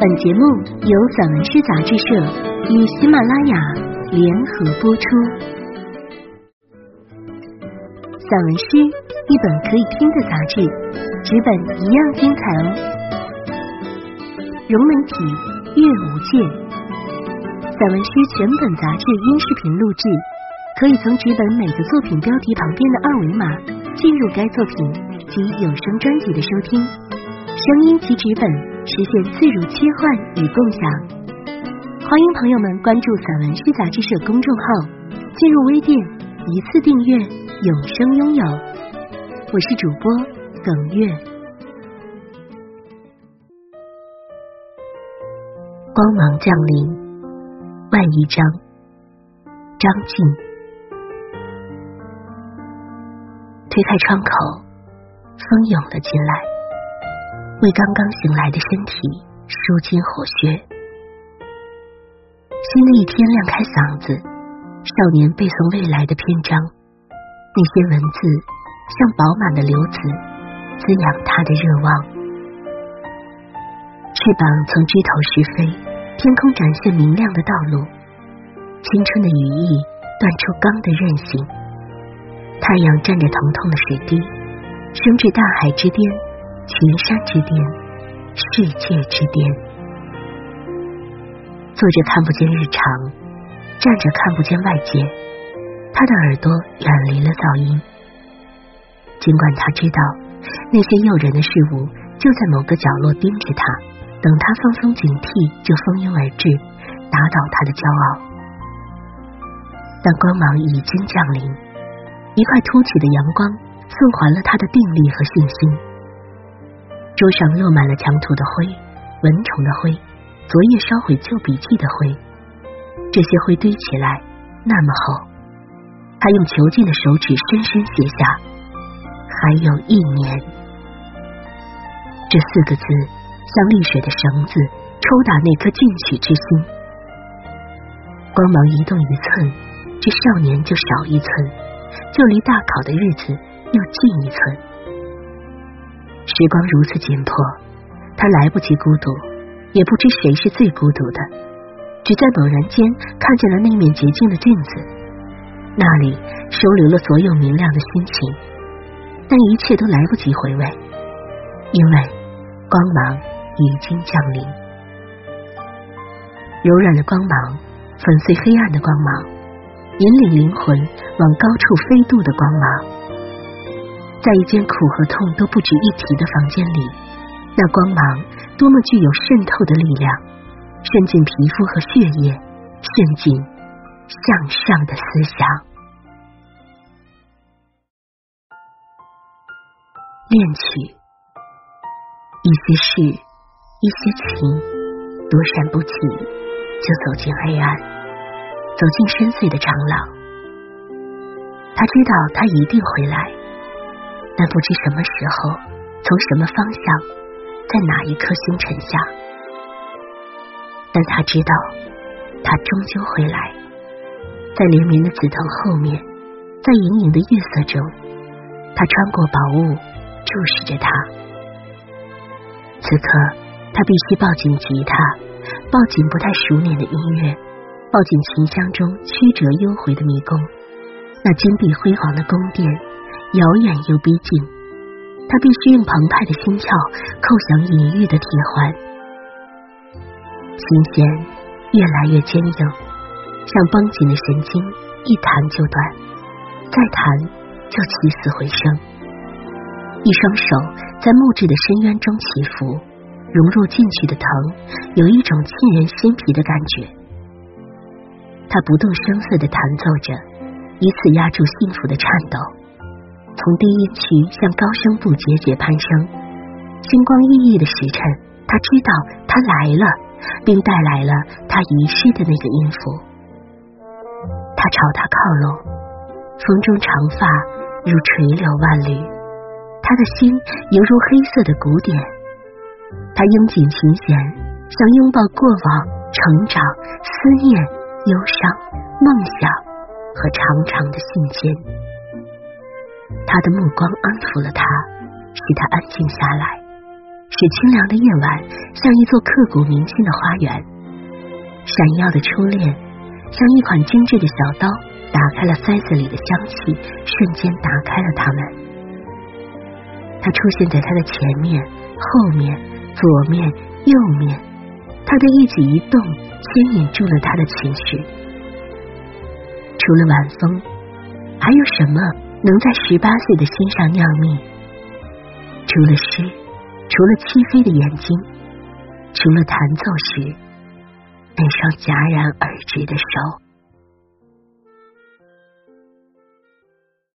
本节目由散文诗杂志社与喜马拉雅联合播出。散文诗，一本可以听的杂志，纸本一样精彩哦。融媒体，阅无界。散文诗全本杂志音视频录制，可以从纸本每个作品标题旁边的二维码进入该作品及有声专辑的收听，声音及纸本。实现自如切换与共享，欢迎朋友们关注散文诗杂志社公众号，进入微店一次订阅，永生拥有。我是主播耿月。光芒降临，万一章，张静。推开窗口，风涌了进来。为刚刚醒来的身体舒筋活血。新的一天，亮开嗓子，少年背诵未来的篇章。那些文字像饱满的流子，滋养他的热望。翅膀从枝头试飞，天空展现明亮的道路。青春的羽翼断出钢的韧性。太阳蘸着疼痛的水滴，升至大海之巅。群山之巅，世界之巅。坐着看不见日常，站着看不见外界。他的耳朵远离了噪音。尽管他知道那些诱人的事物就在某个角落盯着他，等他放松警惕，就蜂拥而至，打倒他的骄傲。但光芒已经降临，一块凸起的阳光送还了他的定力和信心。桌上落满了墙土的灰、蚊虫的灰、昨夜烧毁旧笔记的灰，这些灰堆起来那么厚。他用囚禁的手指深深写下：“还有一年。”这四个字像沥水的绳子，抽打那颗进取之心。光芒移动一寸，这少年就少一寸，就离大考的日子又近一寸。时光如此紧迫，他来不及孤独，也不知谁是最孤独的。只在猛然间看见了那面洁净的镜子，那里收留了所有明亮的心情，但一切都来不及回味，因为光芒已经降临。柔软的光芒粉碎黑暗的光芒，引领灵魂往高处飞渡的光芒。在一间苦和痛都不值一提的房间里，那光芒多么具有渗透的力量，渗进皮肤和血液，渗进向上的思想。恋曲，一些事，一些情，躲闪不起，就走进黑暗，走进深邃的长廊。他知道，他一定会来。但不知什么时候，从什么方向，在哪一颗星辰下，但他知道，他终究会来，在连绵的紫藤后面，在隐隐的月色中，他穿过宝物，注视着他。此刻，他必须抱紧吉他，抱紧不太熟练的音乐，抱紧琴箱中曲折幽回的迷宫，那金碧辉煌的宫殿。遥远又逼近，他必须用澎湃的心跳叩响隐喻的铁环。琴弦越来越坚硬，像绷紧的神经，一弹就断，再弹就起死回生。一双手在木质的深渊中起伏，融入进去的疼，有一种沁人心脾的感觉。他不动声色的弹奏着，以此压住幸福的颤抖。从低音区向高声部节节攀升，星光熠熠的时辰，他知道他来了，并带来了他遗失的那个音符。他朝他靠拢，风中长发如垂柳万缕，他的心犹如黑色的鼓点。他拥紧琴弦，想拥抱过往、成长、思念、忧伤、梦想和长长的信笺。他的目光安抚了他，使他安静下来。使清凉的夜晚像一座刻骨铭心的花园。闪耀的初恋像一款精致的小刀，打开了塞子里的香气，瞬间打开了他们。他出现在他的前面、后面、左面、右面，他的一举一动牵引住了他的情绪。除了晚风，还有什么能在十八岁的心上酿蜜？除了诗，除了漆黑的眼睛，除了弹奏时那双戛然而止的手。